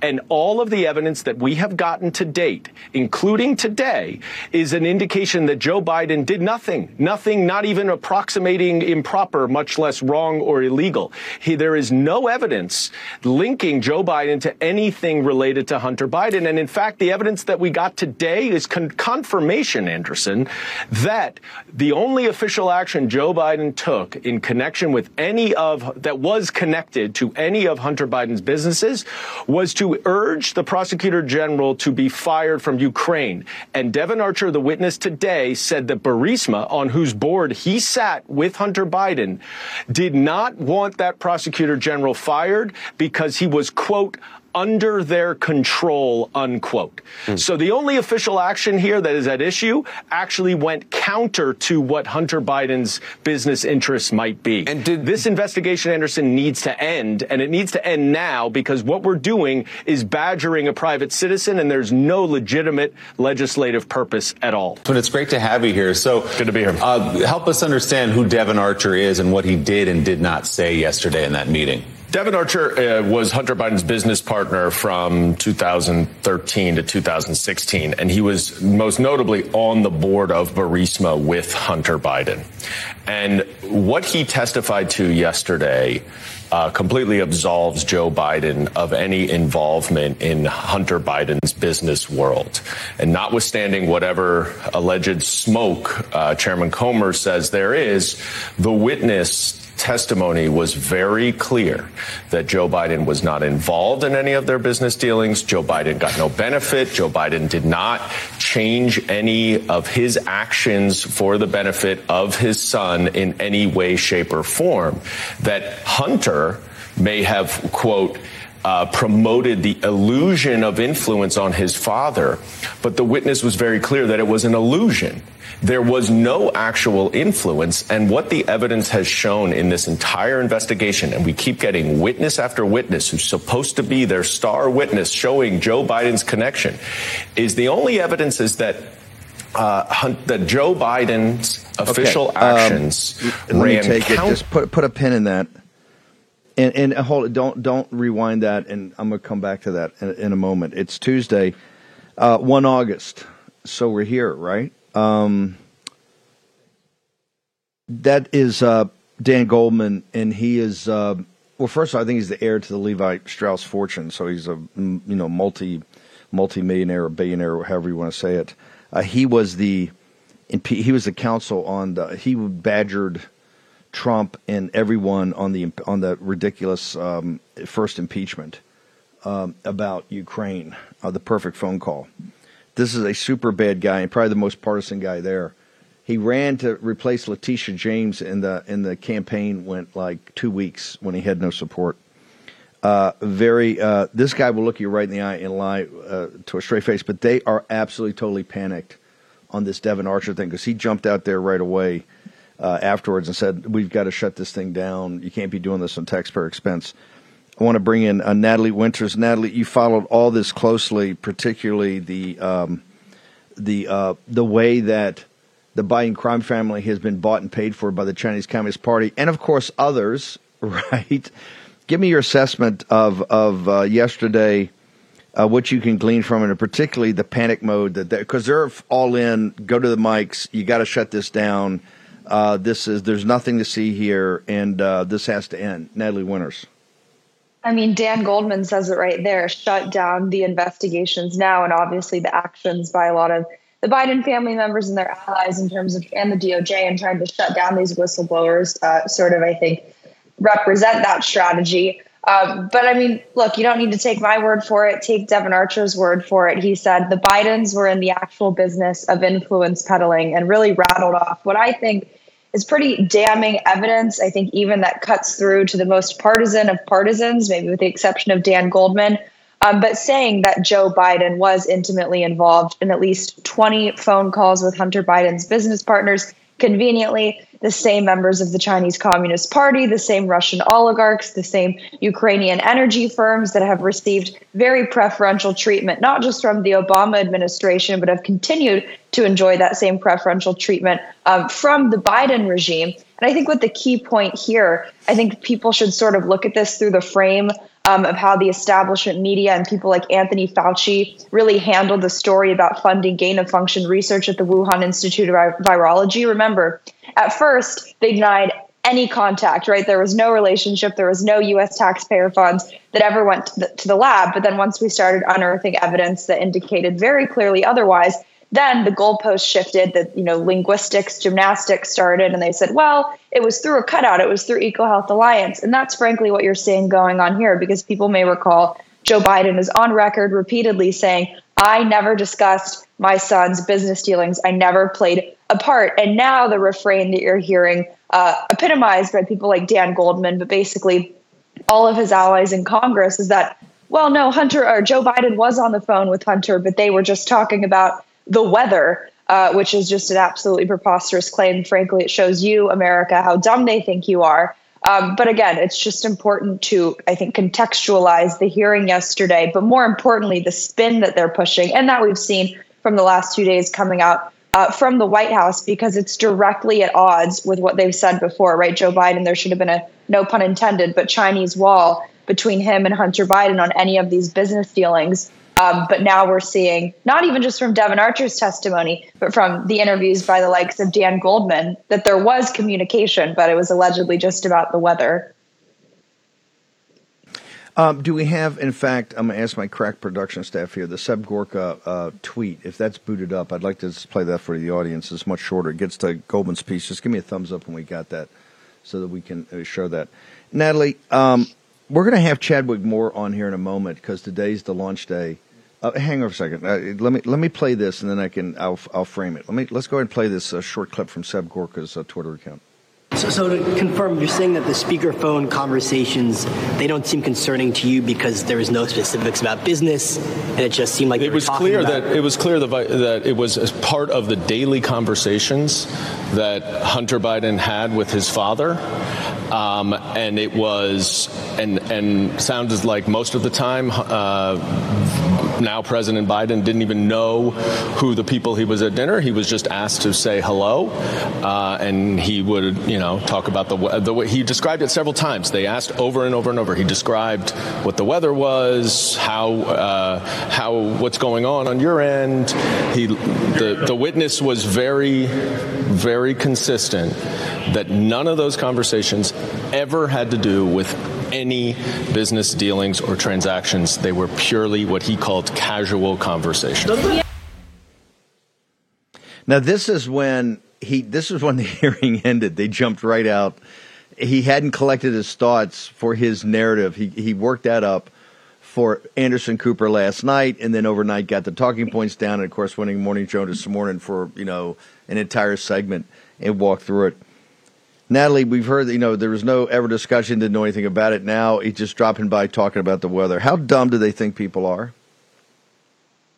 And all of the evidence that we have gotten to date, including today, is an indication that Joe Biden did nothing, nothing, not even approximating improper, much less wrong or illegal. He, there is no evidence linking Joe Biden to anything related to Hunter Biden. And in fact, the evidence that we got today is con- confirmation, Anderson, that the only official action Joe Biden took in connection with any of that was connected to any of Hunter Biden's businesses was to urge the prosecutor general to be fired from Ukraine. And Devon Archer, the witness today, said that Burisma, on whose board he sat with Hunter Biden, did not want that prosecutor general fired because he was, quote, under their control, unquote. Mm. So the only official action here that is at issue actually went counter to what Hunter Biden's business interests might be. And did, this investigation, Anderson, needs to end, and it needs to end now because what we're doing is badgering a private citizen, and there's no legitimate legislative purpose at all. But it's great to have you here. So good to be here. Uh, help us understand who Devon Archer is and what he did and did not say yesterday in that meeting. Devon Archer uh, was Hunter Biden's business partner from 2013 to 2016, and he was most notably on the board of Burisma with Hunter Biden. And what he testified to yesterday uh, completely absolves Joe Biden of any involvement in Hunter Biden's business world. And notwithstanding whatever alleged smoke uh, Chairman Comer says there is, the witness testimony was very clear that Joe Biden was not involved in any of their business dealings. Joe Biden got no benefit. Joe Biden did not change any of his actions for the benefit of his son in any way, shape, or form. That Hunter may have, quote, uh, promoted the illusion of influence on his father, but the witness was very clear that it was an illusion. There was no actual influence. And what the evidence has shown in this entire investigation, and we keep getting witness after witness who's supposed to be their star witness showing Joe Biden's connection, is the only evidence is that uh, that Joe Biden's official okay. Um, actions um, ran. Let me take count- it. Just put put a pin in that. And, and hold it. Don't don't rewind that. And I'm going to come back to that in, in a moment. It's Tuesday, uh, one August. So we're here, right? Um, that is uh, Dan Goldman, and he is uh, well. First, of all, I think he's the heir to the Levi Strauss fortune, so he's a you know multi multi millionaire or billionaire, however you want to say it. Uh, he was the he was the counsel on the he badgered Trump and everyone on the on the ridiculous um, first impeachment um, about Ukraine, uh, the perfect phone call. This is a super bad guy and probably the most partisan guy there. He ran to replace Letitia James in the in the campaign went like two weeks when he had no support. Uh, very uh, this guy will look you right in the eye and lie uh, to a straight face, but they are absolutely totally panicked on this Devon Archer thing because he jumped out there right away uh, afterwards and said, "We've got to shut this thing down. You can't be doing this on taxpayer expense." I want to bring in uh, Natalie Winters. Natalie, you followed all this closely, particularly the um, the uh, the way that the Biden crime family has been bought and paid for by the Chinese Communist Party, and of course others. Right? Give me your assessment of of uh, yesterday. Uh, what you can glean from it, and particularly the panic mode that because they're all in. Go to the mics. You got to shut this down. Uh, this is there's nothing to see here, and uh, this has to end. Natalie Winters. I mean, Dan Goldman says it right there shut down the investigations now, and obviously the actions by a lot of the Biden family members and their allies in terms of and the DOJ and trying to shut down these whistleblowers uh, sort of I think represent that strategy. Um, but I mean, look, you don't need to take my word for it. Take Devon Archer's word for it. He said the Bidens were in the actual business of influence peddling and really rattled off what I think is pretty damning evidence. I think even that cuts through to the most partisan of partisans, maybe with the exception of Dan Goldman. Um, but saying that Joe Biden was intimately involved in at least 20 phone calls with Hunter Biden's business partners, conveniently, the same members of the Chinese Communist Party, the same Russian oligarchs, the same Ukrainian energy firms that have received very preferential treatment, not just from the Obama administration, but have continued to enjoy that same preferential treatment um, from the Biden regime. And I think what the key point here, I think people should sort of look at this through the frame um, of how the establishment media and people like Anthony Fauci really handled the story about funding gain of function research at the Wuhan Institute of Virology. Remember, at first, they denied any contact, right? There was no relationship, there was no US taxpayer funds that ever went to the, to the lab. But then once we started unearthing evidence that indicated very clearly otherwise, then the goalpost shifted that you know linguistics gymnastics started. And they said well it was through a cutout. It was through ecohealth alliance. And that's frankly what you're seeing going on here because people may recall joe biden is on record repeatedly saying i never discussed my son's business dealings. I never played a part and now the refrain that you're hearing uh, epitomized by people like dan goldman but basically all of his allies in congress is that well no hunter or joe biden was on the phone with hunter but they were just talking about the weather, uh, which is just an absolutely preposterous claim. Frankly, it shows you, America, how dumb they think you are. Um, but again, it's just important to, I think, contextualize the hearing yesterday, but more importantly, the spin that they're pushing and that we've seen from the last two days coming out uh, from the White House because it's directly at odds with what they've said before, right? Joe Biden, there should have been a no pun intended, but Chinese wall between him and Hunter Biden on any of these business dealings. Um, but now we're seeing not even just from Devon Archer's testimony, but from the interviews by the likes of Dan Goldman that there was communication, but it was allegedly just about the weather. Um, do we have, in fact, I'm going to ask my crack production staff here, the Seb Gorka uh, tweet. If that's booted up, I'd like to play that for the audience. It's much shorter. It gets to Goldman's piece. Just give me a thumbs up when we got that so that we can uh, show that. Natalie, um, we're going to have Chadwick Moore on here in a moment because today's the launch day uh, hang on a second. Uh, let me let me play this, and then I can I'll I'll frame it. Let me let's go ahead and play this uh, short clip from Seb Gorka's uh, Twitter account. So, so to confirm, you're saying that the speakerphone conversations they don't seem concerning to you because there was no specifics about business, and it just seemed like it was clear about- that it was clear that, it was as part of the daily conversations that Hunter Biden had with his father, um, and it was and and sounded like most of the time. Uh, now President Biden didn't even know who the people he was at dinner. He was just asked to say hello, uh, and he would, you know, talk about the the way he described it several times. They asked over and over and over. He described what the weather was, how uh, how what's going on on your end. He the the witness was very very consistent that none of those conversations ever had to do with any business dealings or transactions. They were purely what he called casual conversations. Now this is when he this is when the hearing ended. They jumped right out. He hadn't collected his thoughts for his narrative. He he worked that up for Anderson Cooper last night, and then overnight got the talking points down, and of course winning Morning Joe this morning for you know an entire segment and walked through it. Natalie, we've heard that you know there was no ever discussion, didn't know anything about it. Now he's just dropping by talking about the weather. How dumb do they think people are?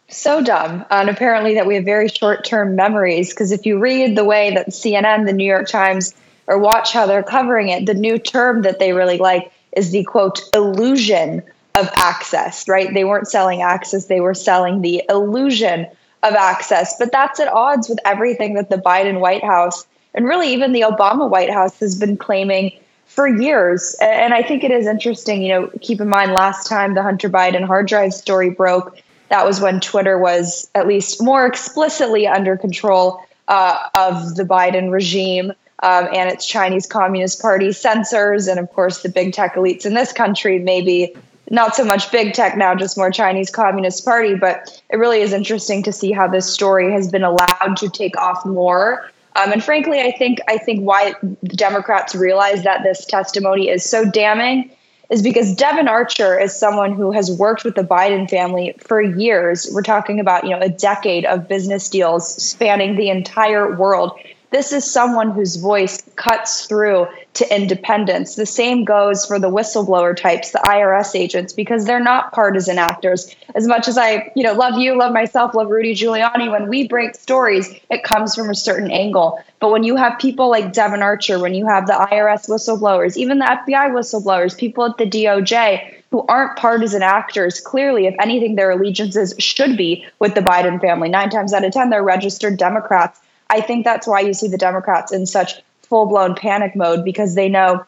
So dumb, and apparently that we have very short-term memories. Because if you read the way that CNN, the New York Times, or watch how they're covering it, the new term that they really like is the quote illusion of access. Right? They weren't selling access; they were selling the illusion of access. But that's at odds with everything that the Biden White House and really even the Obama White House has been claiming for years. And I think it is interesting, you know, keep in mind last time the Hunter Biden hard drive story broke, that was when Twitter was at least more explicitly under control uh, of the Biden regime. Um, and its Chinese Communist Party censors, and of course the big tech elites in this country, maybe not so much big tech now, just more Chinese Communist Party. But it really is interesting to see how this story has been allowed to take off more. Um, and frankly, I think I think why the Democrats realize that this testimony is so damning is because Devon Archer is someone who has worked with the Biden family for years. We're talking about, you know, a decade of business deals spanning the entire world. This is someone whose voice cuts through to independents. The same goes for the whistleblower types, the IRS agents, because they're not partisan actors. As much as I, you know, love you, love myself, love Rudy Giuliani, when we break stories, it comes from a certain angle. But when you have people like Devon Archer, when you have the IRS whistleblowers, even the FBI whistleblowers, people at the DOJ, who aren't partisan actors. Clearly, if anything, their allegiances should be with the Biden family. Nine times out of 10, they're registered Democrats. I think that's why you see the Democrats in such full blown panic mode because they know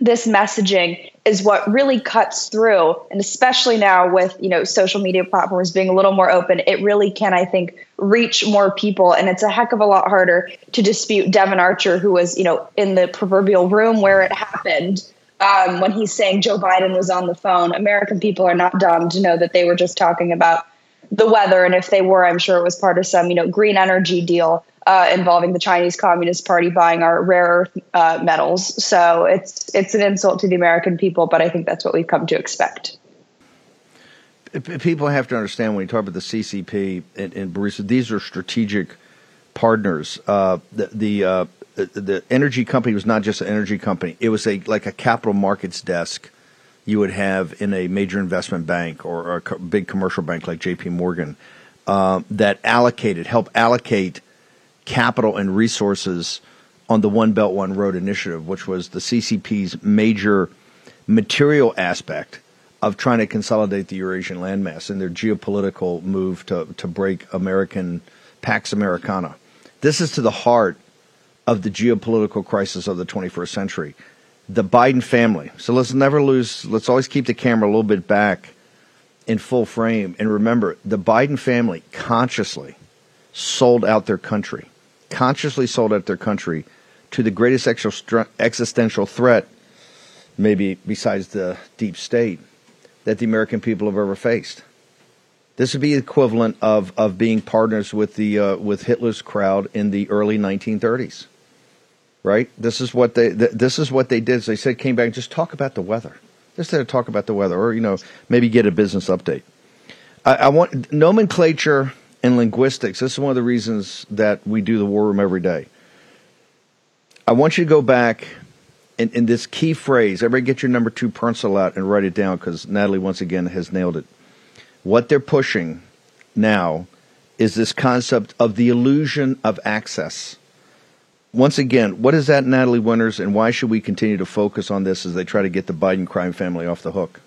this messaging is what really cuts through. And especially now with you know social media platforms being a little more open it really can i think reach more people. And it's a heck of a lot harder to dispute devon archer who was you know in the proverbial room where it happened um, when he's saying joe biden was on the phone. American people are not dumb to know that they were just talking about the weather and if they were i'm sure it was part of some you know green energy deal uh, involving the Chinese Communist Party buying our rare earth uh, metals. So it's it's an insult to the American people, but I think that's what we've come to expect. People have to understand when you talk about the CCP and, and Burisma, these are strategic partners. Uh, the the, uh, the energy company was not just an energy company; it was a like a capital markets desk you would have in a major investment bank or a big commercial bank like J.P. Morgan uh, that allocated, help allocate capital and resources on the One Belt One Road initiative, which was the CCP's major material aspect of trying to consolidate the Eurasian landmass in their geopolitical move to, to break American Pax Americana. This is to the heart of the geopolitical crisis of the 21st century. The Biden family. So let's never lose, let's always keep the camera a little bit back in full frame. And remember, the Biden family consciously sold out their country consciously sold out their country to the greatest existential threat, maybe besides the deep state, that the American people have ever faced. This would be equivalent of, of being partners with the uh, with Hitler's crowd in the early 1930s, right? This is what they th- this is what they did. they said came back and just talk about the weather, just to talk about the weather, or you know maybe get a business update. I, I want nomenclature and linguistics. This is one of the reasons that we do the War Room every day. I want you to go back in, in this key phrase. Everybody get your number two pencil out and write it down because Natalie, once again, has nailed it. What they're pushing now is this concept of the illusion of access. Once again, what is that, Natalie Winters, and why should we continue to focus on this as they try to get the Biden crime family off the hook?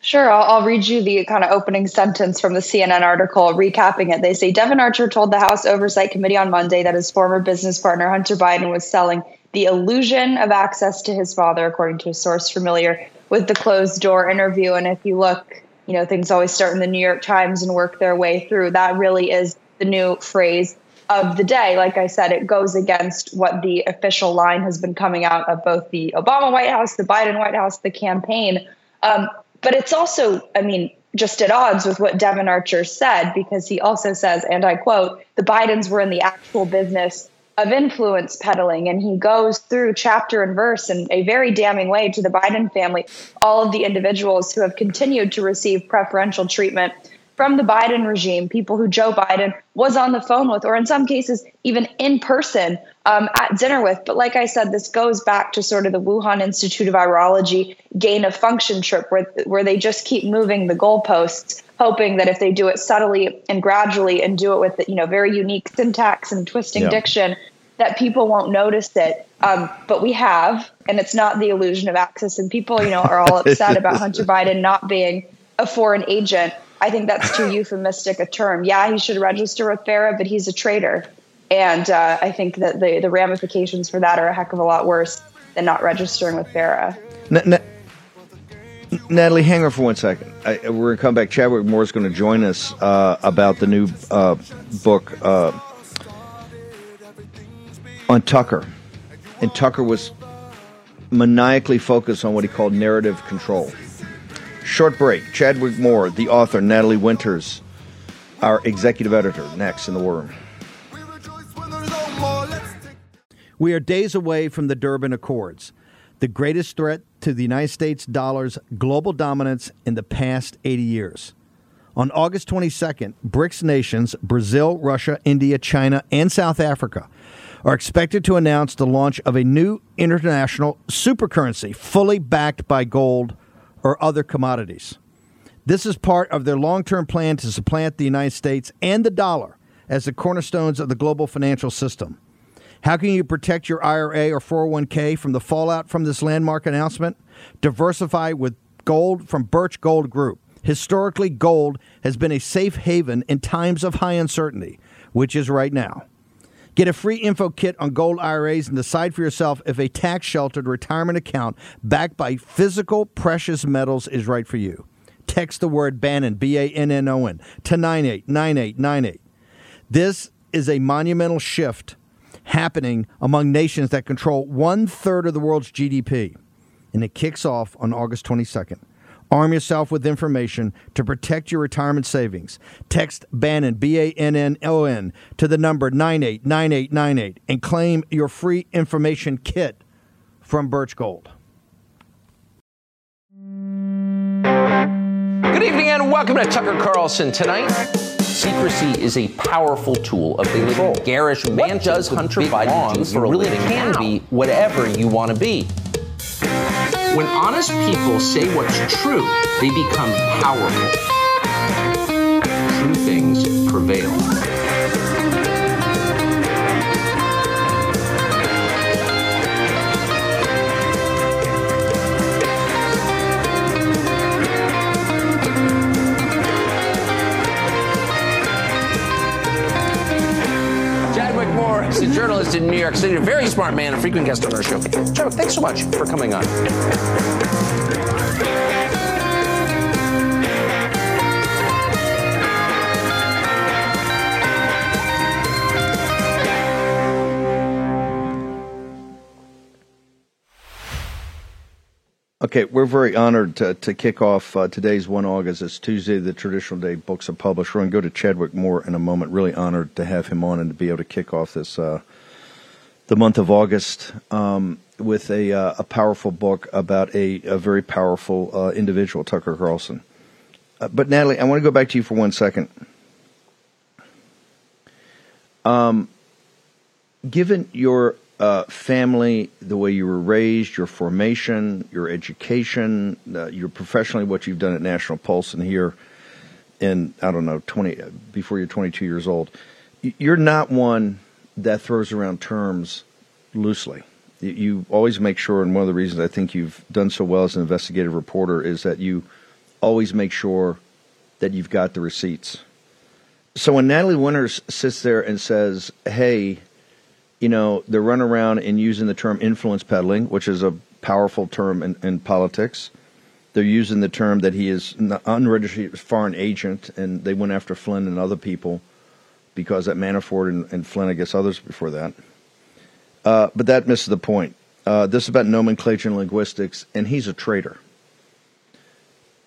Sure, I'll, I'll, read you the kind of opening sentence from the CNN article recapping it. They say Devon Archer told the House Oversight Committee on Monday that his former business partner Hunter Biden was selling the illusion of access to his father, according to a source familiar with the closed door interview. And if you look, you know, things always start in the New York Times and work their way through. That really is the new phrase of the day. Like I said, it goes against what the official line has been coming out of both the Obama White House, the Biden White House, the campaign. Um, but it's also, I mean, just at odds with what Devon Archer said, because he also says, and I quote, the Bidens were in the actual business of influence peddling. And he goes through chapter and verse in a very damning way to the Biden family, all of the individuals who have continued to receive preferential treatment from the Biden regime, people who Joe Biden was on the phone with, or in some cases, even in person um, at dinner with. But like I said, this goes back to sort of the Wuhan Institute of Virology gain of function trip, where, where they just keep moving the goalposts, hoping that if they do it subtly and gradually and do it with you know very unique syntax and twisting yeah. diction, that people won't notice it. Um, but we have, and it's not the illusion of access. And people, you know, are all upset about Hunter Biden not being a foreign agent. I think that's too euphemistic a term. Yeah, he should register with FARA, but he's a traitor. And uh, I think that the, the ramifications for that are a heck of a lot worse than not registering with FARA. N- N- Natalie, hang on for one second. I, we're going to come back. Chadwick Moore is going to join us uh, about the new uh, book uh, on Tucker. And Tucker was maniacally focused on what he called narrative control. Short break. Chadwick Moore, the author, Natalie Winters, our executive editor, next in the War Room. We are days away from the Durban Accords, the greatest threat to the United States dollar's global dominance in the past 80 years. On August 22nd, BRICS nations, Brazil, Russia, India, China, and South Africa, are expected to announce the launch of a new international supercurrency fully backed by gold or other commodities. This is part of their long term plan to supplant the United States and the dollar as the cornerstones of the global financial system. How can you protect your IRA or 401k from the fallout from this landmark announcement? Diversify with gold from Birch Gold Group. Historically, gold has been a safe haven in times of high uncertainty, which is right now. Get a free info kit on gold IRAs and decide for yourself if a tax sheltered retirement account backed by physical precious metals is right for you. Text the word Bannon, B A N N O N, to 989898. This is a monumental shift happening among nations that control one third of the world's GDP. And it kicks off on August 22nd. Arm yourself with information to protect your retirement savings. Text Bannon, B A N N O N, to the number 989898 and claim your free information kit from Birch Gold. Good evening and welcome to Tucker Carlson tonight. Secrecy is a powerful tool of control. Garish man does Hunter Biden do for a really can now? be whatever you want to be. When honest people say what's true, they become powerful. True things prevail. A journalist in New York City, a very smart man, a frequent guest on our show. Joe, thanks so much for coming on. Okay, we're very honored to, to kick off uh, today's 1 August. It's Tuesday, the traditional day books are published. We're going to go to Chadwick Moore in a moment. Really honored to have him on and to be able to kick off this uh, the month of August um, with a, uh, a powerful book about a, a very powerful uh, individual, Tucker Carlson. Uh, but Natalie, I want to go back to you for one second. Um, given your uh, family, the way you were raised, your formation, your education, uh, your professionally, what you've done at National Pulse and here in, I don't know, 20, before you're 22 years old, you're not one that throws around terms loosely. You always make sure, and one of the reasons I think you've done so well as an investigative reporter is that you always make sure that you've got the receipts. So when Natalie Winters sits there and says, hey, you know, they're running around and using the term influence peddling, which is a powerful term in, in politics. They're using the term that he is an unregistered foreign agent, and they went after Flynn and other people because that Manafort and, and Flynn, I guess others before that. Uh, but that misses the point. Uh, this is about nomenclature and linguistics, and he's a traitor.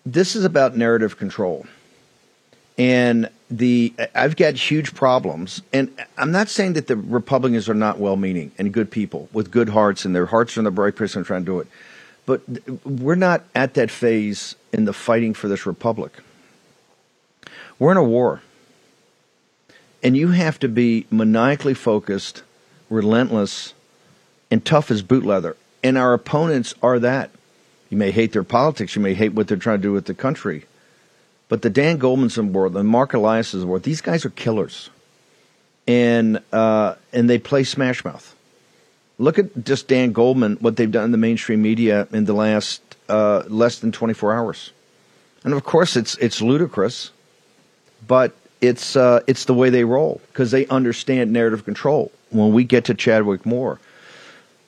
This is about narrative control. And the I've got huge problems, and I'm not saying that the Republicans are not well-meaning and good people with good hearts, and their hearts are in the right place and trying to do it. But we're not at that phase in the fighting for this republic. We're in a war, and you have to be maniacally focused, relentless, and tough as boot leather. And our opponents are that. You may hate their politics, you may hate what they're trying to do with the country but the Dan Goldmans of the world, the Marc Elias of the world, these guys are killers, and uh, and they play Smash Mouth. Look at just Dan Goldman, what they've done in the mainstream media in the last uh, less than 24 hours, and of course it's it's ludicrous, but it's uh, it's the way they roll because they understand narrative control. When we get to Chadwick Moore,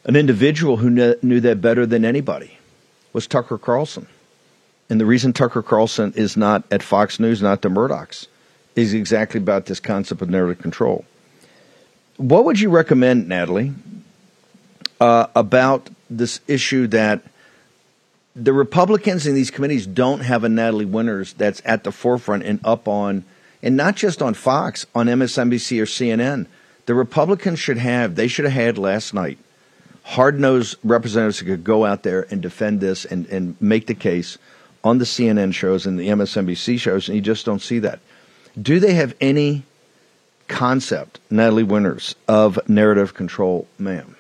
an individual who kn- knew that better than anybody was Tucker Carlson. And the reason Tucker Carlson is not at Fox News, not the Murdochs, is exactly about this concept of narrative control. What would you recommend, Natalie, uh, about this issue that the Republicans in these committees don't have a Natalie Winters that's at the forefront and up on, and not just on Fox, on MSNBC or CNN. The Republicans should have, they should have had last night, hard nosed representatives who could go out there and defend this and, and make the case on the CNN shows and the MSNBC shows, and you just don't see that. Do they have any concept, Natalie Winters, of narrative control, ma'am?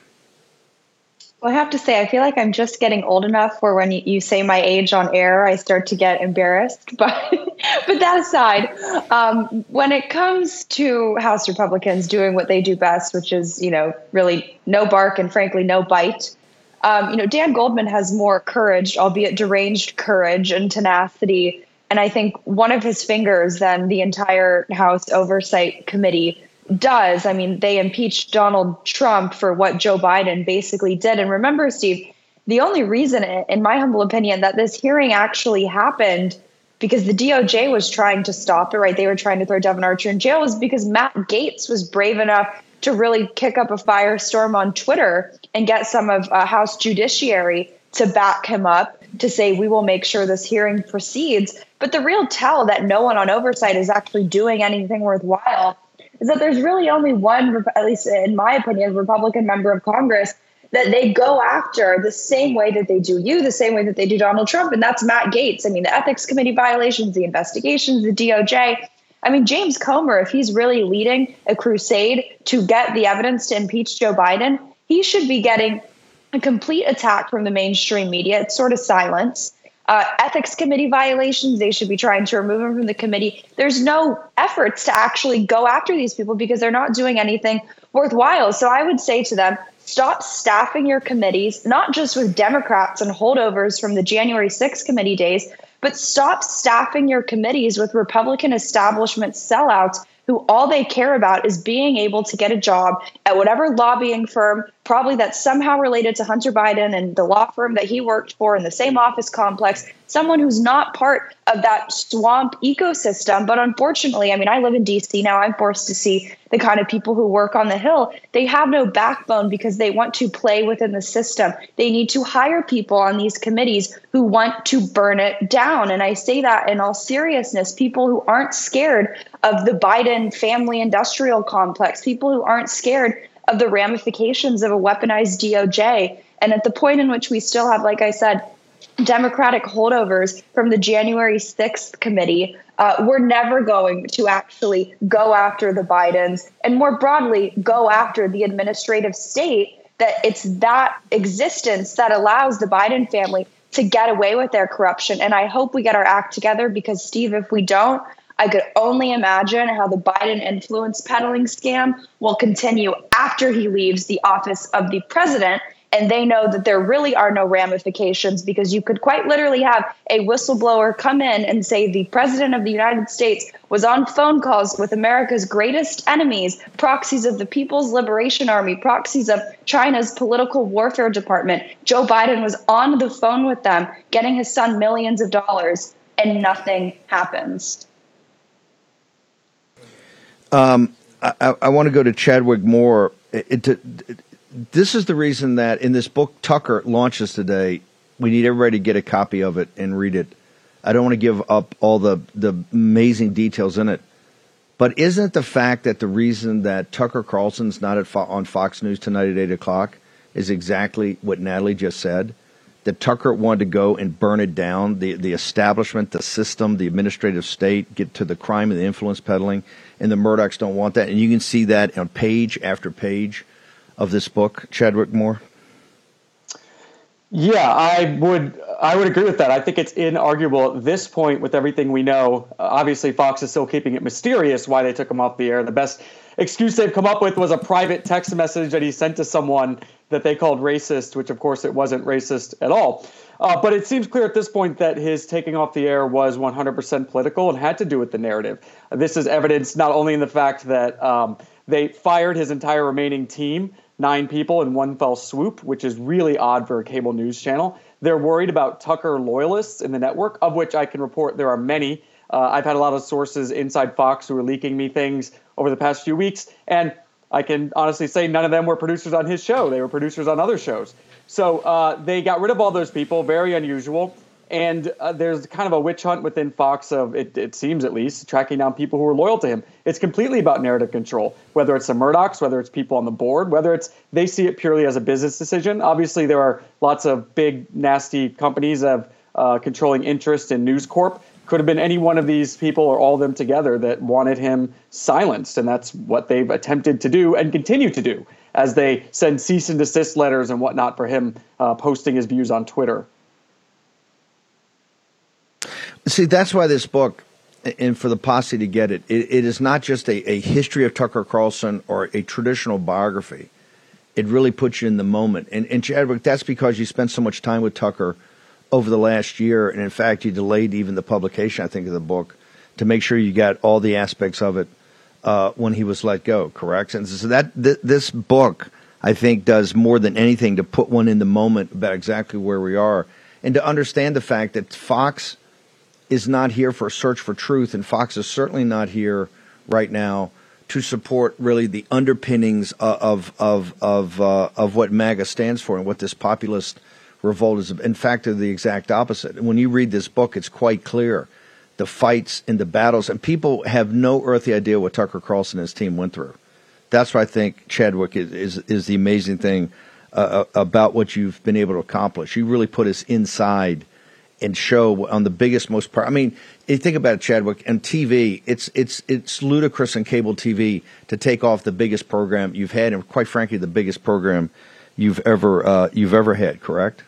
Well, I have to say, I feel like I'm just getting old enough where when you, say my age on air, I start to get embarrassed. But, but that aside, um, when it comes to House Republicans doing what they do best, which is, you know, really no bark and frankly no bite, um, you know, Dan Goldman has more courage, albeit deranged courage and tenacity. And I think one of his fingers than the entire House Oversight Committee does. I mean, they impeached Donald Trump for what Joe Biden basically did. And remember, Steve, the only reason, in my humble opinion, that this hearing actually happened because the DOJ was trying to stop it, right? They were trying to throw Devon Archer in jail, was because Matt Gaetz was brave enough to really kick up a firestorm on Twitter and get some of uh, House Judiciary to back him up to say, we will make sure this hearing proceeds. But the real tell that no one on oversight is actually doing anything worthwhile is that there's really only one, at least in my opinion, Republican member of Congress that they go after the same way that they do you, the same way that they do Donald Trump, and that's Matt Gaetz. I mean, the ethics committee violations, the investigations, the DOJ. I mean, James Comer, if he's really leading a crusade to get the evidence to impeach Joe Biden, he should be getting a complete attack from the mainstream media. It's sort of silence uh, ethics committee violations. They should be trying to remove them from the committee. There's no efforts to actually go after these people because they're not doing anything worthwhile. So I would say to them, stop staffing your committees, not just with Democrats and holdovers from the January 6th committee days, but stop staffing your committees with Republican establishment sellouts who all they care about is being able to get a job at whatever lobbying firm, probably that's somehow related to Hunter Biden and the law firm that he worked for in the same office complex, someone who's not part of that swamp ecosystem. But unfortunately, I mean, I live in DC now, I'm forced to see the kind of people who work on the Hill, they have no backbone because they want to play within the system. They need to hire people on these committees who want to burn it down. And I say that in all seriousness people who aren't scared of the Biden family industrial complex, people who aren't scared of the ramifications of a weaponized DOJ. And at the point in which we still have, like I said, Democratic holdovers from the January 6th committee uh, we're never going to actually go after the Bidens and more broadly go after the administrative state that it's that existence that allows the Biden family to get away with their corruption. And I hope we get our act together because, Steve, if we don't, I could only imagine how the Biden influence peddling scam will continue after he leaves the office of the president and they know that there really are no ramifications because you could quite literally have a whistleblower come in and say the president of the United States was on phone calls with America's greatest enemies, proxies of the People's Liberation Army, proxies of China's political warfare department. Joe Biden was on the phone with them, getting his son millions of dollars, and nothing happens. Um, I, I, want to go to Chadwick Moore. It, it, it, this is the reason that in this book Tucker launches today, we need everybody to get a copy of it and read it. I don't want to give up all the the amazing details in it, but isn't the fact that the reason that Tucker Carlson's not Fo- on Fox News tonight at eight o'clock is exactly what Natalie just said? That Tucker wanted to go and burn it down, the the establishment, the system, the administrative state, get to the crime and the influence peddling, and the Murdochs don't want that, and you can see that on page after page of this book, Chadwick Moore? Yeah, I would I would agree with that. I think it's inarguable at this point with everything we know. Uh, obviously, Fox is still keeping it mysterious why they took him off the air. The best excuse they've come up with was a private text message that he sent to someone that they called racist, which of course it wasn't racist at all. Uh, but it seems clear at this point that his taking off the air was 100% political and had to do with the narrative. This is evidence not only in the fact that um, they fired his entire remaining team nine people in one fell swoop, which is really odd for a cable news channel. They're worried about Tucker loyalists in the network, of which I can report there are many. Uh, I've had a lot of sources inside Fox who are leaking me things over the past few weeks. And I can honestly say none of them were producers on his show. They were producers on other shows. So uh, they got rid of all those people, very unusual. And uh, there's kind of a witch hunt within Fox of, it, it, seems at least, tracking down people who are loyal to him. It's completely about narrative control, whether it's the Murdochs, whether it's people on the board, whether it's they see it purely as a business decision. Obviously, there are lots of big, nasty companies of uh, controlling interest in News Corp. Could have been any one of these people or all of them together that wanted him silenced. And that's what they've attempted to do and continue to do as they send cease and desist letters and whatnot for him uh, posting his views on Twitter. See, that's why this book, and for the posse to get it, it, it is not just a, a history of Tucker Carlson or a traditional biography. It really puts you in the moment. And, and Chadwick, that's because you spent so much time with Tucker over the last year. And in fact, you delayed even the publication, I think, of the book to make sure you got all the aspects of it uh, when he was let go, correct? And so that th- this book, I think, does more than anything to put one in the moment about exactly where we are and to understand the fact that Fox is not here for a search for truth, and Fox is certainly not here right now to support really the underpinnings of of of uh, of what MAGA stands for and what this populist revolt is. In fact, they're the exact opposite. And when you read this book, it's quite clear the fights and the battles, and people have no earthly idea what Tucker Carlson and his team went through. That's what I think Chadwick is is, is the amazing thing uh, uh about what you've been able to accomplish. You really put us inside and show on the biggest, most. Par- I mean, you think about it, Chadwick, and TV. It's it's it's ludicrous on cable TV to take off the biggest program you've had, and quite frankly, the biggest program you've ever uh, you've ever had. Correct?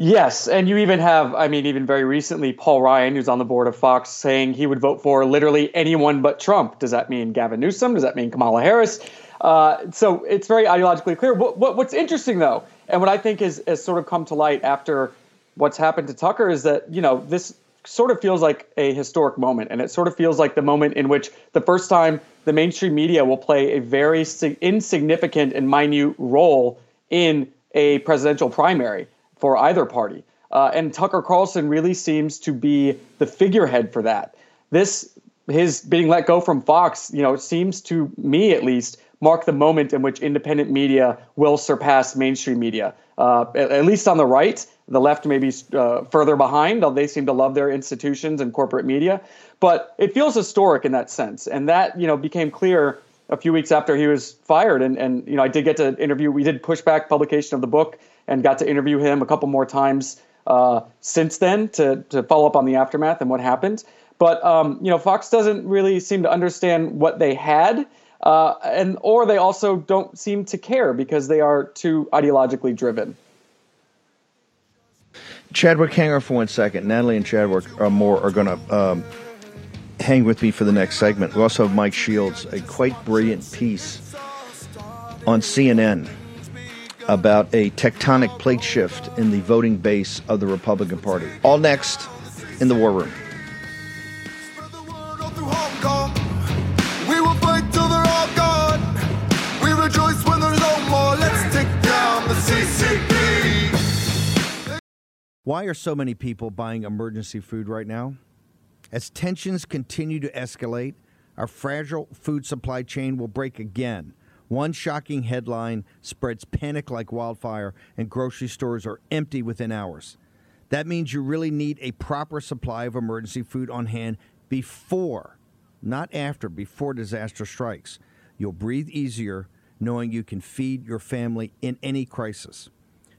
Yes, and you even have, I mean, even very recently, Paul Ryan, who's on the board of Fox, saying he would vote for literally anyone but Trump. Does that mean Gavin Newsom? Does that mean Kamala Harris? Uh, so it's very ideologically clear. What, what, what's interesting, though, and what I think is, has sort of come to light after what's happened to Tucker is that, you know, this sort of feels like a historic moment. And it sort of feels like the moment in which the first time the mainstream media will play a very insignificant and minute role in a presidential primary for either party. Uh, and Tucker Carlson really seems to be the figurehead for that. This, his being let go from Fox, you know, seems to me at least mark the moment in which independent media will surpass mainstream media. Uh, at, at, least on the right, the left may be uh, further behind. They seem to love their institutions and corporate media, but it feels historic in that sense. And that you know became clear a few weeks after he was fired. And and you know I did get to interview. We did push back publication of the book and got to interview him a couple more times uh, since then to to follow up on the aftermath and what happened. But um, you know, Fox doesn't really seem to understand what they had, uh, and or they also don't seem to care because they are too ideologically driven. Chadwick, hang on for one second. Natalie and Chadwick are more are going to um, hang with me for the next segment. We also have Mike Shields, a quite brilliant piece on CNN about a tectonic plate shift in the voting base of the Republican Party. All next in the War Room. Why are so many people buying emergency food right now? As tensions continue to escalate, our fragile food supply chain will break again one shocking headline spreads panic like wildfire, and grocery stores are empty within hours. That means you really need a proper supply of emergency food on hand before, not after, before disaster strikes. You'll breathe easier knowing you can feed your family in any crisis.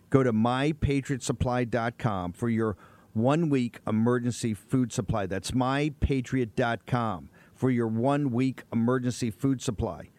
Go to mypatriotsupply.com for your one week emergency food supply. That's mypatriot.com for your one week emergency food supply.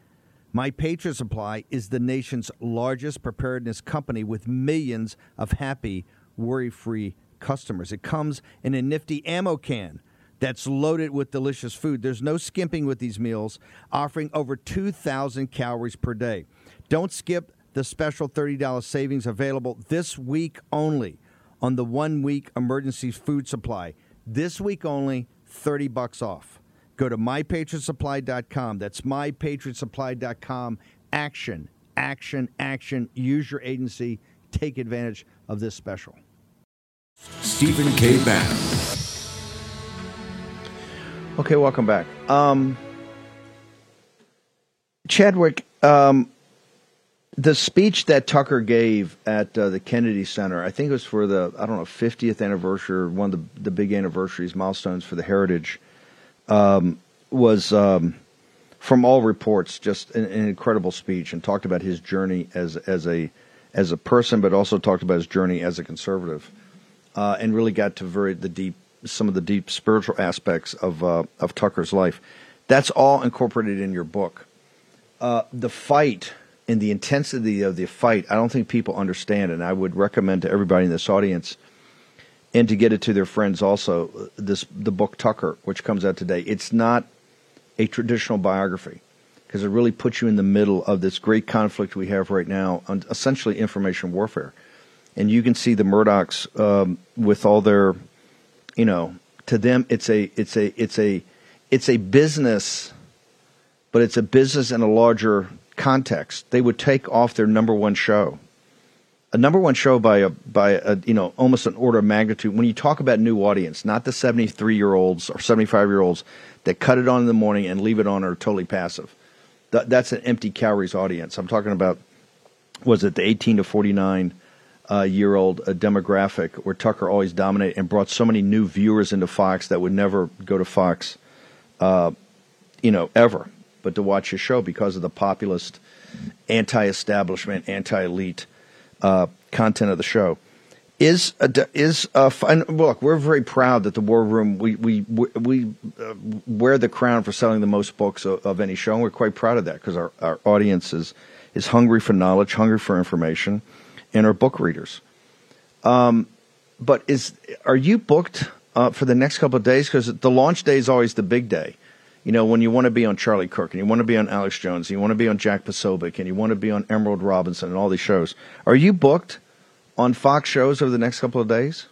My Patriot Supply is the nation's largest preparedness company with millions of happy, worry free customers. It comes in a nifty ammo can that's loaded with delicious food. There's no skimping with these meals, offering over 2,000 calories per day. Don't skip the special $30 savings available this week only on the one week emergency food supply. This week only, 30 bucks off. Go to mypatriotsupply.com. That's mypatriotsupply.com. Action, action, action. Use your agency. Take advantage of this special. Stephen K. Bannon. Okay, welcome back. Um, Chadwick, um, the speech that Tucker gave at uh, the Kennedy Center, I think it was for the I don't know 50th anniversary, one of the, the big anniversaries, milestones for the heritage, um, was um, from all reports just an, an, incredible speech and talked about his journey as as a as a person, but also talked about his journey as a conservative, uh, and really got to very the deep some of the deep spiritual aspects of uh, of Tucker's life. That's all incorporated in your book. Uh, the fight and the intensity of the fight, I don't think people understand, and I would recommend to everybody in this audience, and to get it to their friends also. This the book Tucker, which comes out today. It's not a traditional biography because it really puts you in the middle of this great conflict we have right now on essentially information warfare. And you can see the Murdochs um, with all their, you know, to them it's a it's a it's a it's a business, but it's a business in a larger context. They would take off their number one show, a number one show by a by a you know almost an order of magnitude. When you talk about new audience, not the seventy three year olds or seventy five year olds that cut it on in the morning and leave it on or are totally passive th- that's an empty calories audience. I'm talking about was it the 18 to 49 uh, year old uh, demographic where Tucker always dominated and brought so many new viewers into Fox that would never go to Fox, uh, you know, ever, but to watch his show because of the populist, anti-establishment, anti-elite uh, content of the show is a, is a, look, we're very proud that the War Room we we we uh, wear the crown for selling the most books of, of any show, and we're quite proud of that because our, our audience is is hungry for knowledge, hungry for information, and are book readers. Um, but is are you booked uh, for the next couple of days? Because the launch day is always the big day. You know, when you want to be on Charlie Kirk and you want to be on Alex Jones, and you want to be on Jack Posobiec, and you want to be on Emerald Robinson and all these shows. Are you booked? on Fox shows over the next couple of days?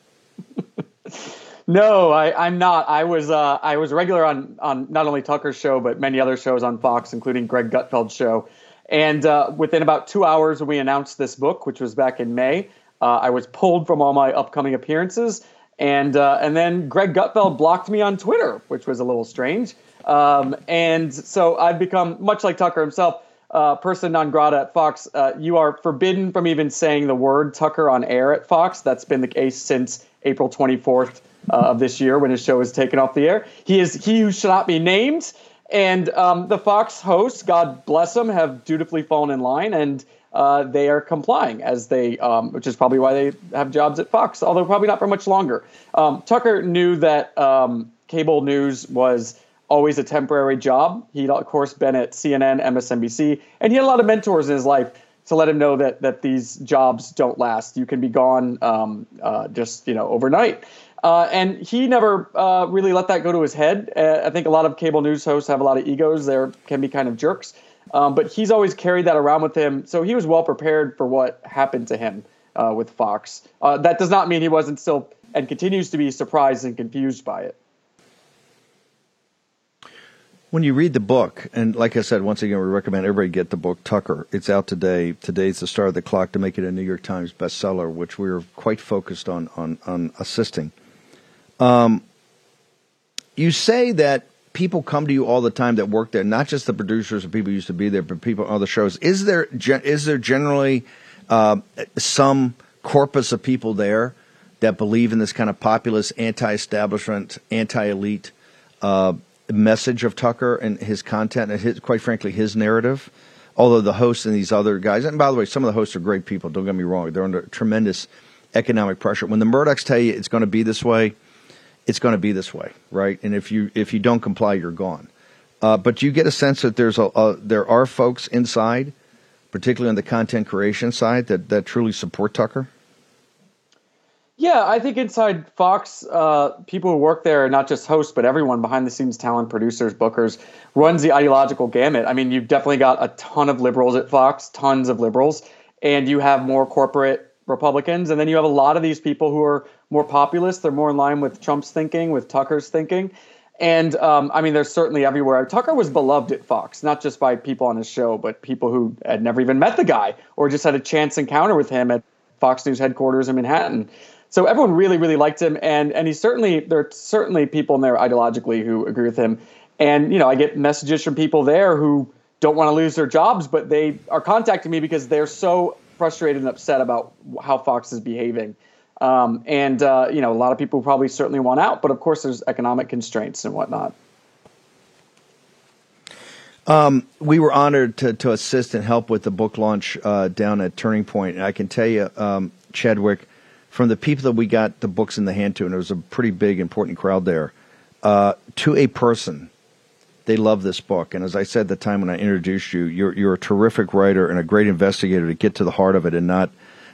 no, I, am not. I was uh, I was regular on on not only Tucker's show but many other shows on Fox, including Greg Gutfeld's show. And uh, within about two hours, when we announced this book, which was back in May, uh, I was pulled from all my upcoming appearances, and uh, and then Greg Gutfeld blocked me on Twitter, which was a little strange. Um, and so I've become much like Tucker himself uh, person non grata at Fox, uh, you are forbidden from even saying the word Tucker on air at Fox. That's been the case since April 24th uh, of this year when his show was taken off the air. He is he who should not be named. And um, the Fox hosts, God bless them, have dutifully fallen in line and uh, they are complying as they, um, which is probably why they have jobs at Fox, although probably not for much longer. Um, Tucker knew that um, cable news was always a temporary job. He'd, of course, been at CNN, MSNBC, and he had a lot of mentors in his life to let him know that that these jobs don't last. You can be gone um, uh, just you know overnight. Uh, and he never uh, really let that go to his head. Uh, I think a lot of cable news hosts have a lot of egos. They can be kind of jerks. Um, but he's always carried that around with him. So he was well prepared for what happened to him uh, with Fox. Uh, that does not mean he wasn't still and continues to be surprised and confused by it. When you read the book, and like I said, once again, we recommend everybody get the book Tucker. It's out today. Today's the start of the clock to make it a New York Times bestseller, which we're quite focused on on, on assisting. Um, you say that people come to you all the time that work there, not just the producers and people who used to be there, but people on other shows. Is there is there generally uh, some corpus of people there that believe in this kind of populist, anti-establishment, anti-elite? Uh, message of Tucker and his content and his, quite frankly, his narrative. Although the hosts and these other guys, and by the way, some of the hosts are great people. Don't get me wrong; they're under tremendous economic pressure. When the Murdochs tell you it's going to be this way, it's going to be this way, right? And if you if you don't comply, you're gone. Uh, but you get a sense that there's a, a there are folks inside, particularly on the content creation side, that that truly support Tucker. Yeah, I think inside Fox, uh, people who work there, not just hosts, but everyone behind the scenes, talent, producers, bookers, runs the ideological gamut. I mean, you've definitely got a ton of liberals at Fox, tons of liberals, and you have more corporate Republicans, and then you have a lot of these people who are more populist. They're more in line with Trump's thinking, with Tucker's thinking. And um, I mean, they're certainly everywhere. Tucker was beloved at Fox, not just by people on his show, but people who had never even met the guy or just had a chance encounter with him at Fox News headquarters in Manhattan so everyone really really liked him and and he's certainly there are certainly people in there ideologically who agree with him and you know i get messages from people there who don't want to lose their jobs, but they are contacting me because they're so frustrated and upset about how Fox is behaving. Um, and uh, you know, a lot of people probably certainly want out, but of course, there's economic constraints and whatnot. Um, we were honored to, to assist and help with the book launch uh, down at Turning Point, and I can tell you, um, Chadwick, from the people that we got the books in the hand to, and there was a pretty big, important crowd there, uh, to a person, they love this book. And as I said the time when I introduced you, you're you're a terrific writer and a great investigator to get to the heart of it and not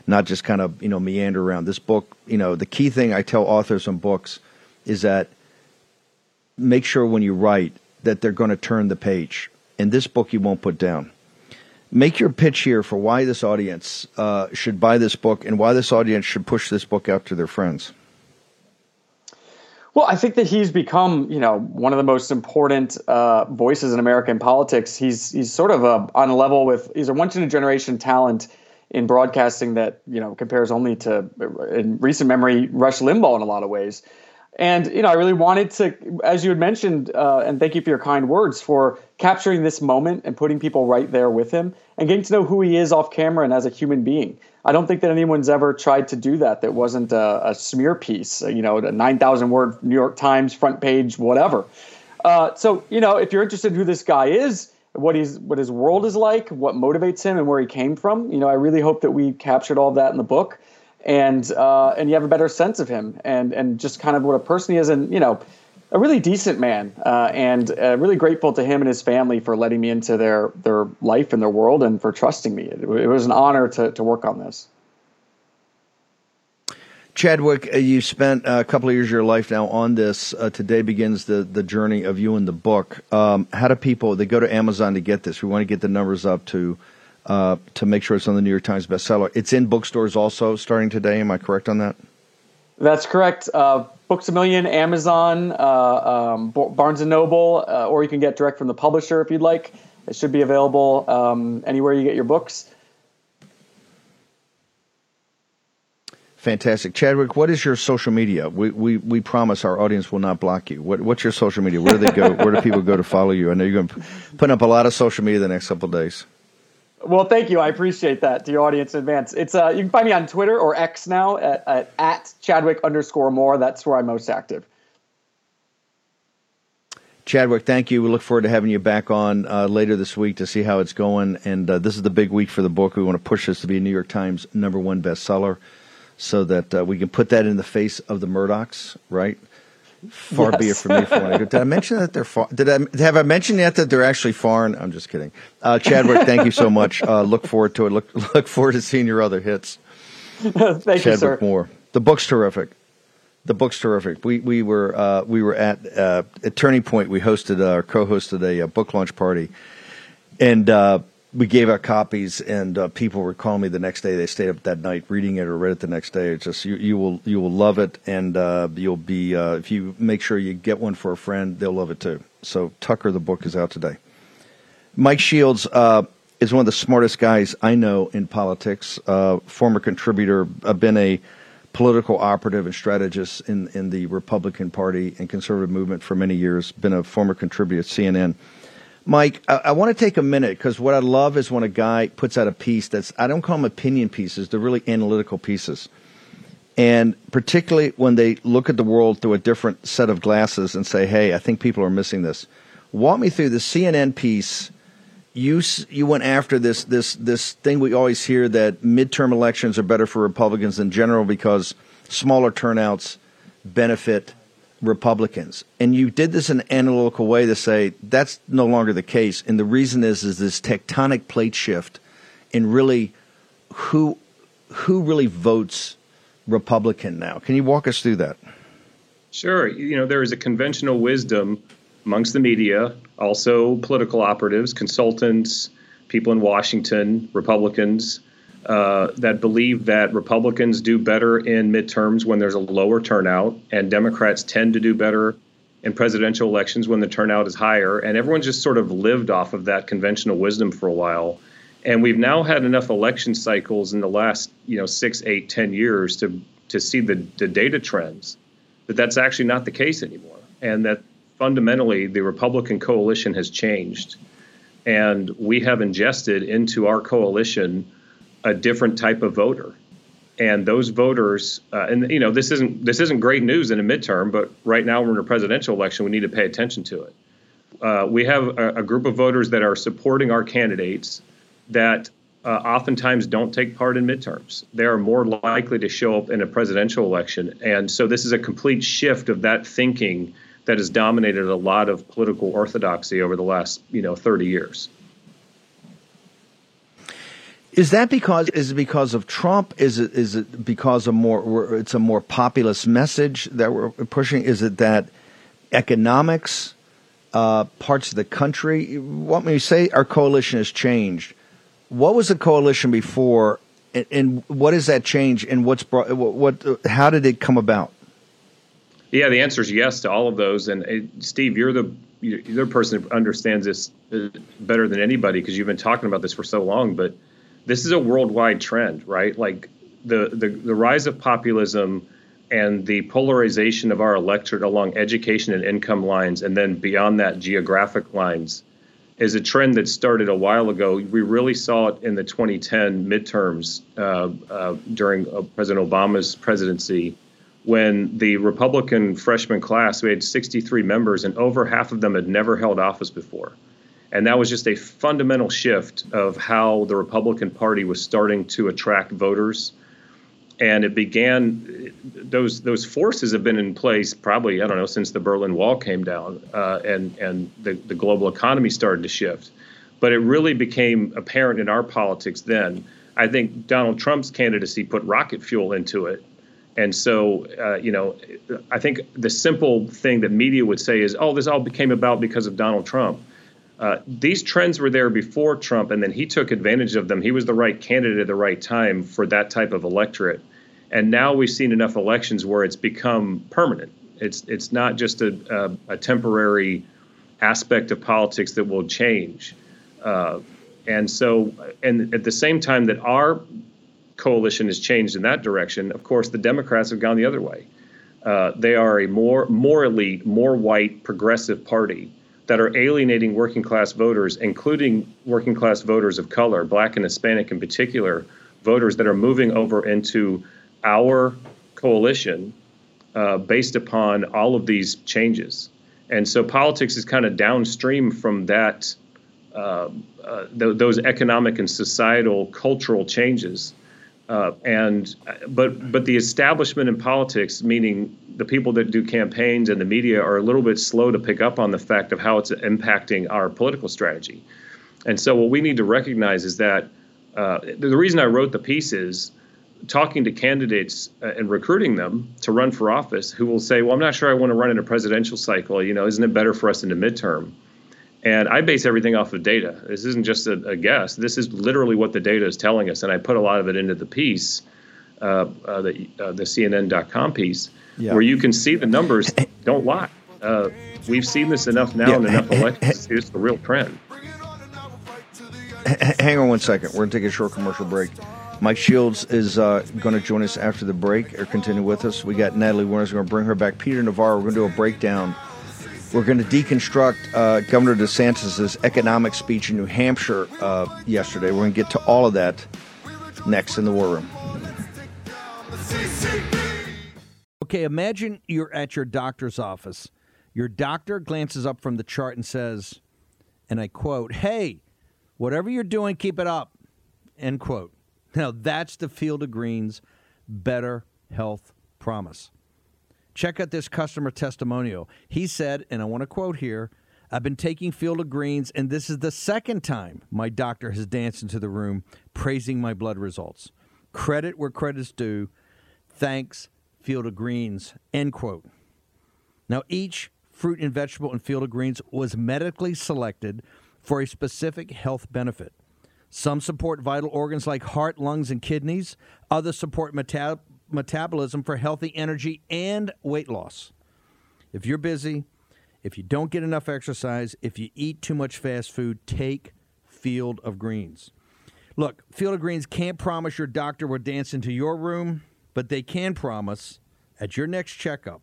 not just kind of you know meander around. This book, you know, the key thing I tell authors on books is that make sure when you write that they're going to turn the page in this book you won't put down. Make your pitch here for why this audience uh, should buy this book and why this audience should push this book out to their friends. Well, I think that he's become, you know, one of the most important uh, voices in American politics. He's he's sort of a, on a level with he's a once in a generation talent in broadcasting that you know compares only to in recent memory Rush Limbaugh in a lot of ways. And you know, I really wanted to, as you had mentioned, uh, and thank you for your kind words for capturing this moment and putting people right there with him and getting to know who he is off camera and as a human being. I don't think that anyone's ever tried to do that. That wasn't a, a smear piece, you know, a nine thousand word New York Times front page, whatever. Uh, so you know, if you're interested in who this guy is, what he's what his world is like, what motivates him, and where he came from, you know, I really hope that we captured all that in the book and uh, and you have a better sense of him and and just kind of what a person he is and you know a really decent man uh, and uh, really grateful to him and his family for letting me into their their life and their world and for trusting me it, it was an honor to, to work on this Chadwick, uh, you spent a couple of years of your life now on this. Uh, today begins the, the journey of you and the book. Um, how do people, they go to Amazon to get this? We want to get the numbers up to uh, to make sure it's on the New York Times bestseller. It's in bookstores also starting today. Am I correct on that? That's correct. Uh, Books a Million, Amazon, uh, um, Barnes and Noble, uh, or you can get direct from the publisher if you'd like. It should be available um, anywhere you get your books. Fantastic, Chadwick. What is your social media? We, we we promise our audience will not block you. What what's your social media? Where do they go? where do people go to follow you? I know you're going to put up a lot of social media the next couple of days. Well, thank you. I appreciate that to your audience in advance. It's uh, you can find me on Twitter or X now at, at, at Chadwick underscore Moore. That's where I'm most active. Chadwick, thank you. We look forward to having you back on uh, later this week to see how it's going. And uh, this is the big week for the book. We want to push this to be a New York Times number one bestseller so that uh, we can put that in the face of the Murdochs, right? Far yes. be it from me for. Did I mention that they're far? Did I have I mentioned yet that they're actually foreign? I'm just kidding. Uh, Chadwick, thank you so much. Uh, look forward to it. Look look forward to seeing your other hits. thank Chadwick you, sir. Moore. The book's terrific. The book's terrific. We we were uh, we were at uh, at Turning Point. We hosted uh, or co-hosted a, a, book launch party, and uh, we gave out copies, and uh, people were calling me the next day. They stayed up that night reading it or read it the next day. It's just you, you will you will love it, and uh, you'll be uh, if you make sure you get one for a friend, they'll love it too. So Tucker, the book is out today. Mike Shields uh, is one of the smartest guys I know in politics. Uh, former contributor, been a political operative and strategist in in the Republican Party and conservative movement for many years. Been a former contributor at CNN Mike, I, I want to take a minute because what I love is when a guy puts out a piece that's, I don't call them opinion pieces, they're really analytical pieces. And particularly when they look at the world through a different set of glasses and say, hey, I think people are missing this. Walk me through the CNN piece. You, you went after this, this, this thing we always hear that midterm elections are better for Republicans in general because smaller turnouts benefit Republicans. And you did this in an analytical way to say that's no longer the case. And the reason is is this tectonic plate shift in really who who really votes Republican now. Can you walk us through that? Sure. You know, there is a conventional wisdom amongst the media, also political operatives, consultants, people in Washington, Republicans, uh, that believe that Republicans do better in midterms when there's a lower turnout, and Democrats tend to do better in presidential elections when the turnout is higher. And everyone just sort of lived off of that conventional wisdom for a while. And we've now had enough election cycles in the last, you know, six, eight, ten years to to see the, the data trends that that's actually not the case anymore, and that fundamentally the Republican coalition has changed And we have ingested into our coalition a different type of voter. And those voters, uh, and you know, this isn't this isn't great news in a midterm, but right now we're in a presidential election. We need to pay attention to it. Uh, we have a, a, group of voters that are supporting our candidates that uh, oftentimes don't take part in midterms. They are more likely to show up in a presidential election, and so this is a complete shift of that thinking that has dominated a lot of political orthodoxy over the last you know 30 years. Is that because is it because of Trump? Is it is it because of more? It's a more populist message that we're pushing. Is it that economics, uh, parts of the country? What when you say our coalition has changed, what was the coalition before, and, and what is that change? And what's brought? What? How did it come about? Yeah, the answer is yes to all of those. And uh, Steve, you're the you're the person who understands this uh, better than anybody because you've been talking about this for so long. But this is a worldwide trend, right? Like the the, the rise of populism and the polarization of our electorate along education and income lines, and then beyond that, geographic lines, is a trend that started a while ago. We really saw it in the 2010 midterms uh, uh, during uh, President Obama's presidency when the Republican freshman class, we had 63 members, and over half of them had never held office before. And that was just a fundamental shift of how the Republican Party was starting to attract voters. And it began; those those forces have been in place probably I don't know since the Berlin Wall came down uh, and and the, the global economy started to shift. But it really became apparent in our politics then. I think Donald Trump's candidacy put rocket fuel into it and so, uh, you know, I think the simple thing that media would say is, oh, this all became about because of Donald Trump. Uh, these trends were there before Trump, and then he took advantage of them. He was the right candidate at the right time for that type of electorate. And now we've seen enough elections where it's become permanent. It's it's not just a, a, a temporary aspect of politics that will change. Uh, and so, and at the same time that our coalition has changed in that direction, of course, the Democrats have gone the other way. Uh, they are a more more elite, more white, progressive party that are alienating working class voters, including working class voters of color, black and Hispanic in particular, voters that are moving over into our coalition uh, based upon all of these changes. And so politics is kind of downstream from that, uh, uh, th- those economic and societal cultural changes uh, and but but the establishment in politics, meaning the people that do campaigns and the media, are a little bit slow to pick up on the fact of how it's impacting our political strategy. And so, what we need to recognize is that uh, the reason I wrote the piece is talking to candidates uh, and recruiting them to run for office who will say, "Well, I'm not sure I want to run in a presidential cycle. You know, isn't it better for us in the midterm?" And I base everything off of data. This isn't just a, a, guess. This is literally what the data is telling us. And I put a lot of it into the piece, uh, uh, the, uh, the CNN.com piece, yeah. where you can see the numbers don't lie. Uh, we've seen this enough now yeah. in enough elections. It's the real trend. Hang on one second. We're going to take a short commercial break. Mike Shields is uh, going to join us after the break or continue with us. We got Natalie Warner. We're going to bring her back. Peter Navarro. We're going to do a breakdown we're going to deconstruct uh, Governor DeSantis' economic speech in New Hampshire uh, yesterday. We're going to get to all of that next in the War Room. Okay, imagine you're at your doctor's office. Your doctor glances up from the chart and says, and I quote, Hey, whatever you're doing, keep it up. End quote. Now, that's the Field of Greens Better Health Promise. Check out this customer testimonial. He said, and I want to quote here I've been taking Field of Greens, and this is the second time my doctor has danced into the room praising my blood results. Credit where credit's due. Thanks, Field of Greens. End quote. Now, each fruit and vegetable in Field of Greens was medically selected for a specific health benefit. Some support vital organs like heart, lungs, and kidneys. Others support metab- metabolism for healthy energy and weight loss. If you're busy, if you don't get enough exercise, if you eat too much fast food, take Field of Greens. Look, Field of Greens can't promise your doctor will dance into your room, but they can promise at your next checkup,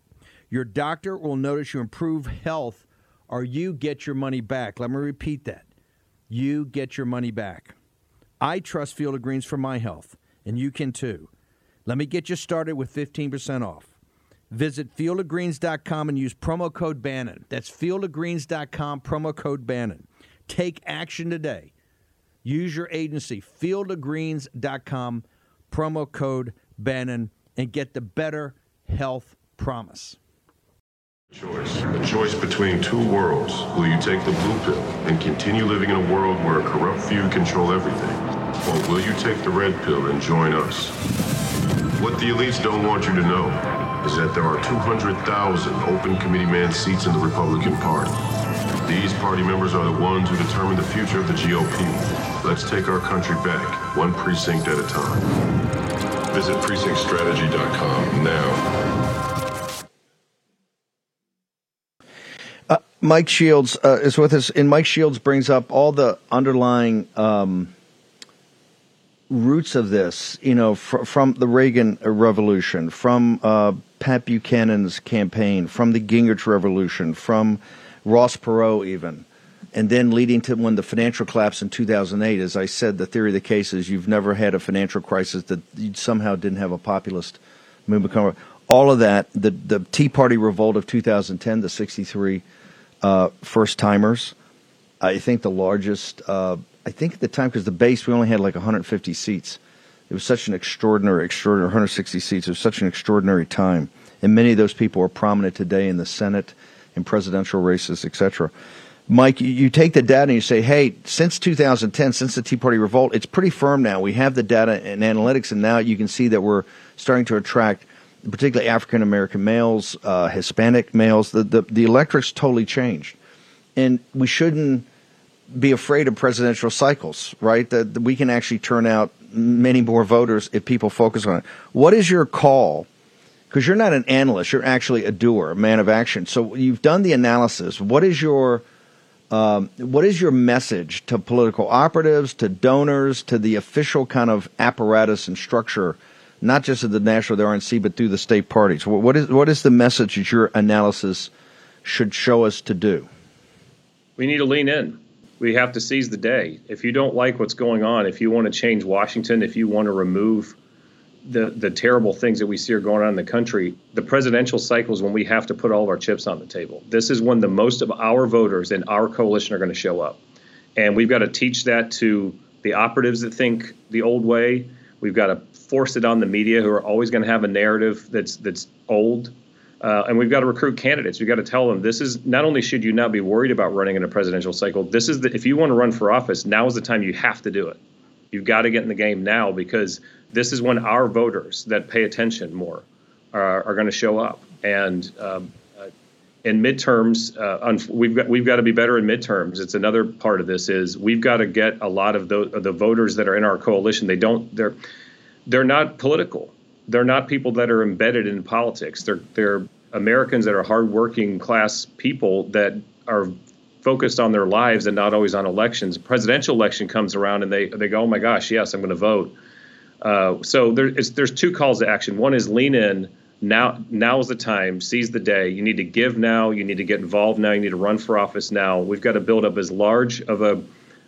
your doctor will notice you improve health or you get your money back. Let me repeat that. you get your money back. I trust Field of Greens for my health, and you can too. Let me get you started with 15% off. Visit fieldofgreens.com and use promo code Bannon. That's fieldofgreens.com, promo code Bannon. Take action today. Use your agency, fieldofgreens.com, promo code Bannon, and get the better health promise. Choice. A choice between two worlds. Will you take the blue pill and continue living in a world where a corrupt few control everything? Or will you take the red pill and join us? What the elites don't want you to know is that there are 200,000 open committee man seats in the Republican Party. These party members are the ones who determine the future of the GOP. Let's take our country back, one precinct at a time. Visit precinctstrategy.com now. Uh, Mike Shields uh, is with us, and Mike Shields brings up all the underlying um, roots of this, you know, fr- from the Reagan Revolution, from uh, Pat Buchanan's campaign, from the Gingrich Revolution, from Ross Perot, even, and then leading to when the financial collapse in 2008. As I said, the theory of the case is you've never had a financial crisis that you somehow didn't have a populist movement come. All of that, the the Tea Party revolt of 2010, the 63 uh, first timers. I think the largest. Uh, I think at the time because the base we only had like 150 seats. It was such an extraordinary, extraordinary 160 seats. It was such an extraordinary time, and many of those people are prominent today in the Senate, in presidential races, etc. Mike, you, take the data and you say, hey, since 2010, since the Tea Party revolt, it's pretty firm now. We have the data and analytics, and now you can see that we're starting to attract particularly African American males, uh, Hispanic males. The, the the electorate's totally changed, and we shouldn't be afraid of presidential cycles, right? That we can actually turn out many more voters if people focus on it. What is your call? Because you're not an analyst, you're actually a doer, a man of action. So you've done the analysis. What is your um, what is your message to political operatives, to donors, to the official kind of apparatus and structure? not just at the national, the RNC, but through the state parties. What is what is the message that your analysis should show us to do? We need to lean in. We have to seize the day. If you don't like what's going on, if you want to change Washington, if you want to remove the the terrible things that we see are going on in the country, the presidential cycle is when we have to put all of our chips on the table. This is when the most of our voters in our coalition are going to show up, and we've got to teach that to the operatives that think the old way. We've got to force it on the media who are always going to have a narrative that's that's old. Uh, and we've got to recruit candidates. We've got to tell them this is not only should you not be worried about running in a presidential cycle. This is the if you want to run for office, now is the time you have to do it. You've got to get in the game now because this is when our voters that pay attention more are, are going to show up. And um, uh, in midterms, uh, we've got we've got to be better in midterms. It's another part of this is we've got to get a lot of the, the voters that are in our coalition. They don't they're they're not political. They're not people that are embedded in politics. They're they're Americans that are hardworking class people that are focused on their lives and not always on elections. Presidential election comes around and they they go, oh my gosh, yes, I'm going to vote. Uh, so there, there's two calls to action. One is lean in. Now now is the time. Seize the day. You need to give now. You need to get involved now. You need to run for office now. We've got to build up as large of a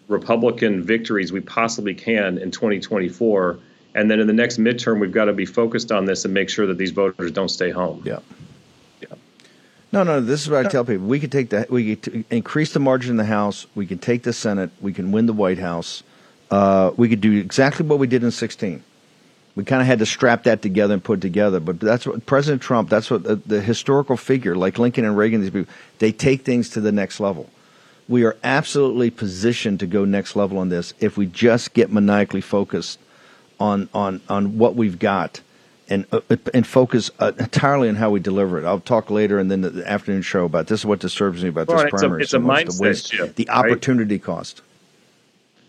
Republican victory as we possibly can in 2024 and then in the next midterm, we've got to be focused on this and make sure that these voters don't stay home. Yeah. Yeah. No, no. This is what I tell people: we could take the we could increase the margin in the House. We can take the Senate. We can win the White House. Uh, we could do exactly what we did in '16. We kind of had to strap that together and put it together. But that's what President Trump. That's what the, the historical figure, like Lincoln and Reagan, these people, they take things to the next level. We are absolutely positioned to go next level on this if we just get maniacally focused on on on what we've got and uh, and focus uh, entirely on how we deliver it. I'll talk later and then the afternoon show about this is what disturbs me about well, this primary. It's a, it's so a mindset waste, shift. The opportunity right? cost.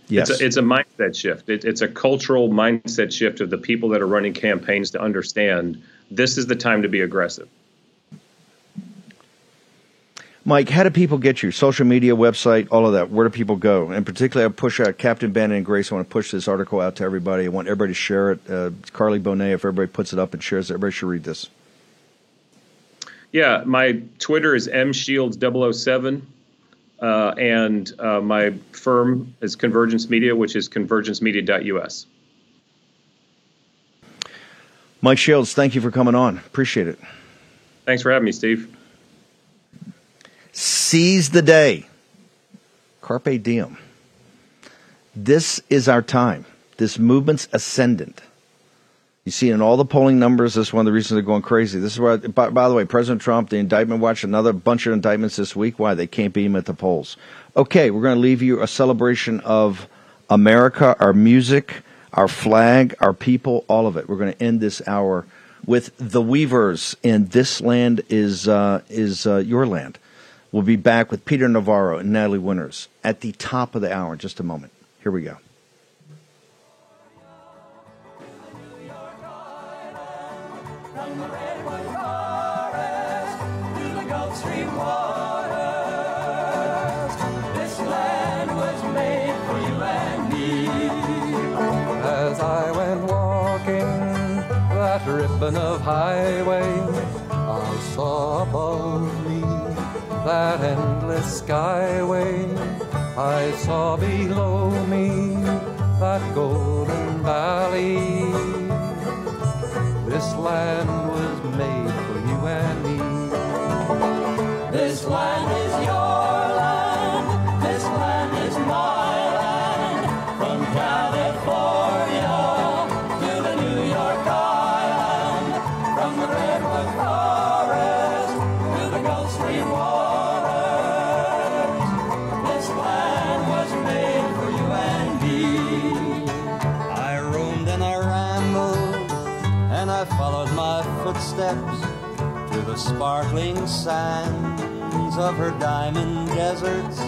Yes. It's a, it's a mindset shift. It, it's a cultural mindset shift of the people that are running campaigns to understand this is the time to be aggressive. Mike, how do people get you? Social media, website, all of that. Where do people go? And particularly, I push out Captain Bannon and Grace. I want to push this article out to everybody. I want everybody to share it. Uh, Carly Bonet, if everybody puts it up and shares it, everybody should read this. Yeah, my Twitter is mshields007. Uh, and uh, my firm is Convergence Media, which is convergencemedia.us. Mike Shields, thank you for coming on. Appreciate it. Thanks for having me, Steve. Seize the day. Carpe diem. This is our time. This movement's ascendant. You see in all the polling numbers, this is one of the reasons they're going crazy. This is why, by, by, the way, President Trump, the indictment watch, another bunch of indictments this week. Why? They can't beat him at the polls. Okay, we're going to leave you a celebration of America, our music, our flag, our people, all of it. We're going to end this hour with the Weavers, and this land is uh, is uh, your land. We'll be back with Peter Navarro and Natalie Winters at the top of the hour in just a moment. Here we go. of highway I saw above that endless skyway I saw below me that golden valley. This land was made for you and me. This land is yours the sparkling sands of her diamond deserts,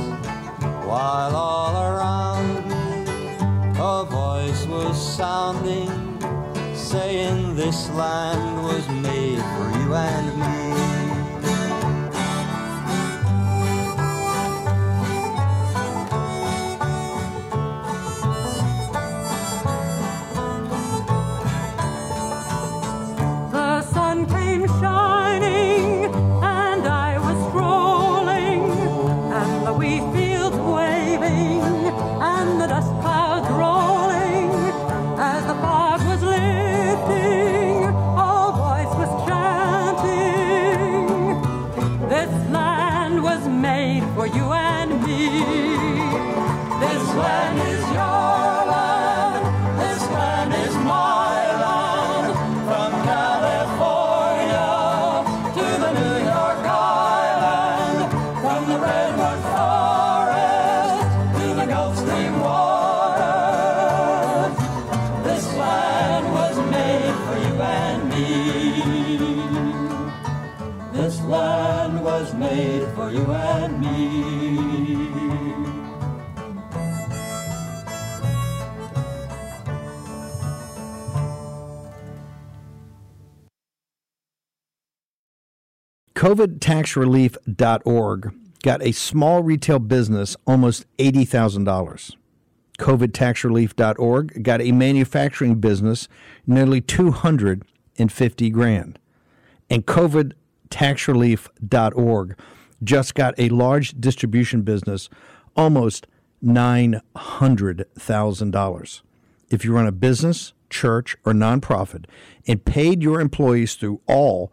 while all around me a voice was sounding, saying this land was made for you and me. COVIDtaxrelief.org got a small retail business almost $80,000. COVIDtaxrelief.org got a manufacturing business nearly 250 grand. And COVIDtaxrelief.org just got a large distribution business almost $900,000. If you run a business, church, or nonprofit and paid your employees through all